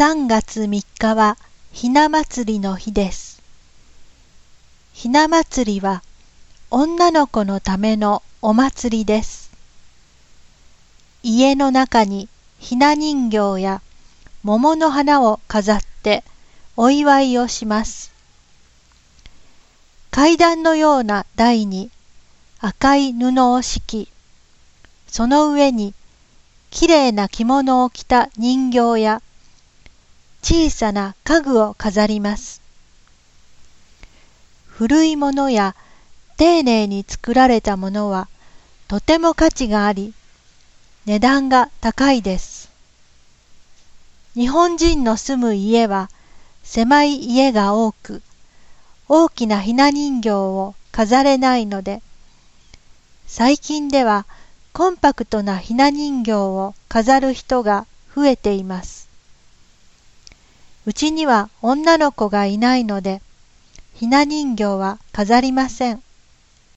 3月3日はひな祭りの日です。ひな祭りは女の子のためのお祭りです。家の中にひな人形や桃の花を飾ってお祝いをします。階段のような台に赤い布を敷き、その上にきれいな着物を着た人形や小さな家具を飾ります。古いものや丁寧に作られたものはとても価値があり、値段が高いです。日本人の住む家は狭い家が多く、大きなひな人形を飾れないので、最近ではコンパクトなひな人形を飾る人が増えています。うちには女の子がいないので、ひな人形は飾りません。